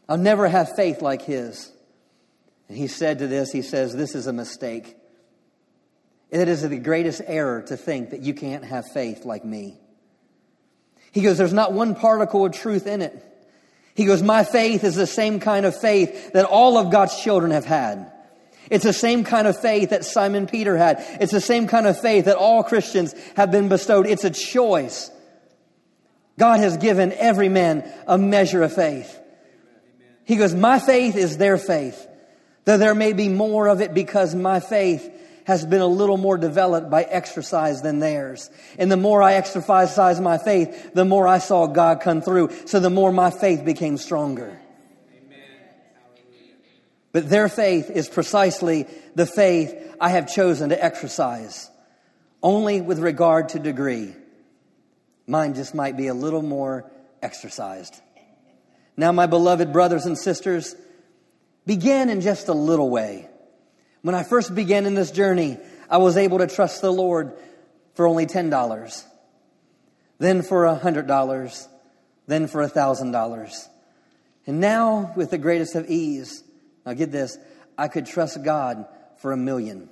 I'll never have faith like his. And he said to this, he says, This is a mistake. It is the greatest error to think that you can't have faith like me. He goes, There's not one particle of truth in it. He goes, My faith is the same kind of faith that all of God's children have had. It's the same kind of faith that Simon Peter had. It's the same kind of faith that all Christians have been bestowed. It's a choice. God has given every man a measure of faith. He goes, My faith is their faith. Though there may be more of it because my faith has been a little more developed by exercise than theirs. And the more I exercised my faith, the more I saw God come through. So the more my faith became stronger. But their faith is precisely the faith I have chosen to exercise, only with regard to degree. Mine just might be a little more exercised. Now, my beloved brothers and sisters, begin in just a little way. When I first began in this journey, I was able to trust the Lord for only $10, then for $100, then for $1,000. And now, with the greatest of ease, now get this, I could trust God for a million.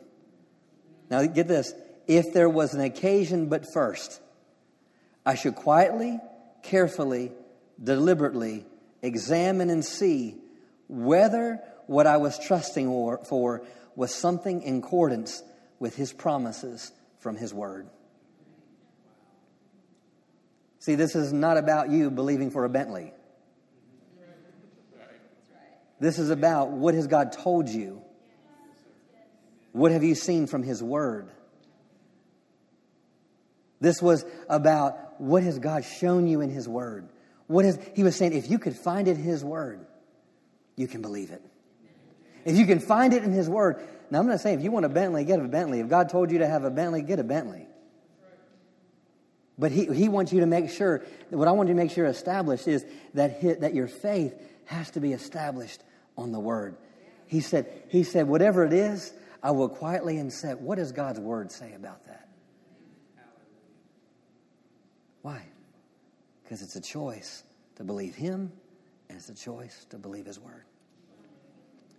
Now get this, if there was an occasion but first, I should quietly, carefully, deliberately examine and see whether what I was trusting for was something in accordance with his promises from his word. See, this is not about you believing for a Bentley. This is about what has God told you? What have you seen from his word? This was about what has God shown you in his word? What is he was saying if you could find it in his word, you can believe it. If you can find it in His Word. Now, I'm not saying if you want a Bentley, get a Bentley. If God told you to have a Bentley, get a Bentley. But He, he wants you to make sure, what I want you to make sure established is that, that your faith has to be established on the Word. He said, he said, whatever it is, I will quietly and say, what does God's Word say about that? Why? Because it's a choice to believe Him and it's a choice to believe His Word.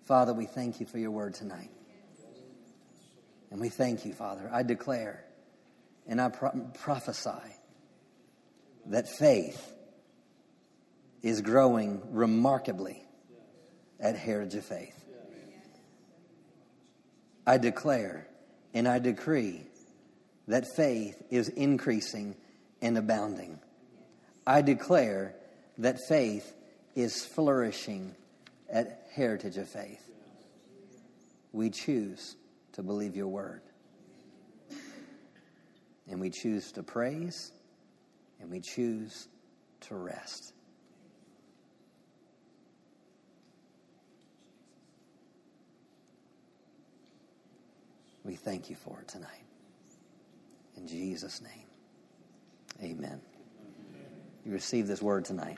Father, we thank you for your word tonight. And we thank you, Father. I declare and I pro- prophesy that faith is growing remarkably at Heritage of Faith. I declare and I decree that faith is increasing and abounding. I declare that faith is flourishing at heritage of faith. We choose to believe your word. And we choose to praise and we choose to rest. We thank you for it tonight. In Jesus' name, amen. You receive this word tonight.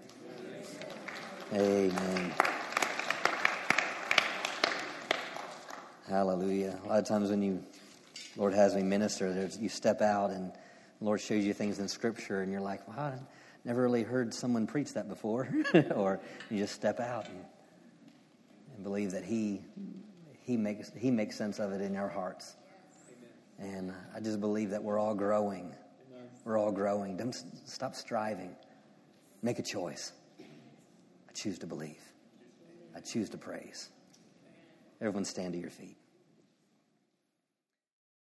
Amen. Hallelujah. A lot of times when you, Lord has me minister, you step out and the Lord shows you things in Scripture and you're like, wow, I never really heard someone preach that before. or you just step out and, and, believe that He, he, makes, he makes sense of it in our hearts. And I just believe that we're all growing. Amen. We're all growing. Don't stop striving. Make a choice. I choose to believe. I choose to praise. Everyone stand to your feet.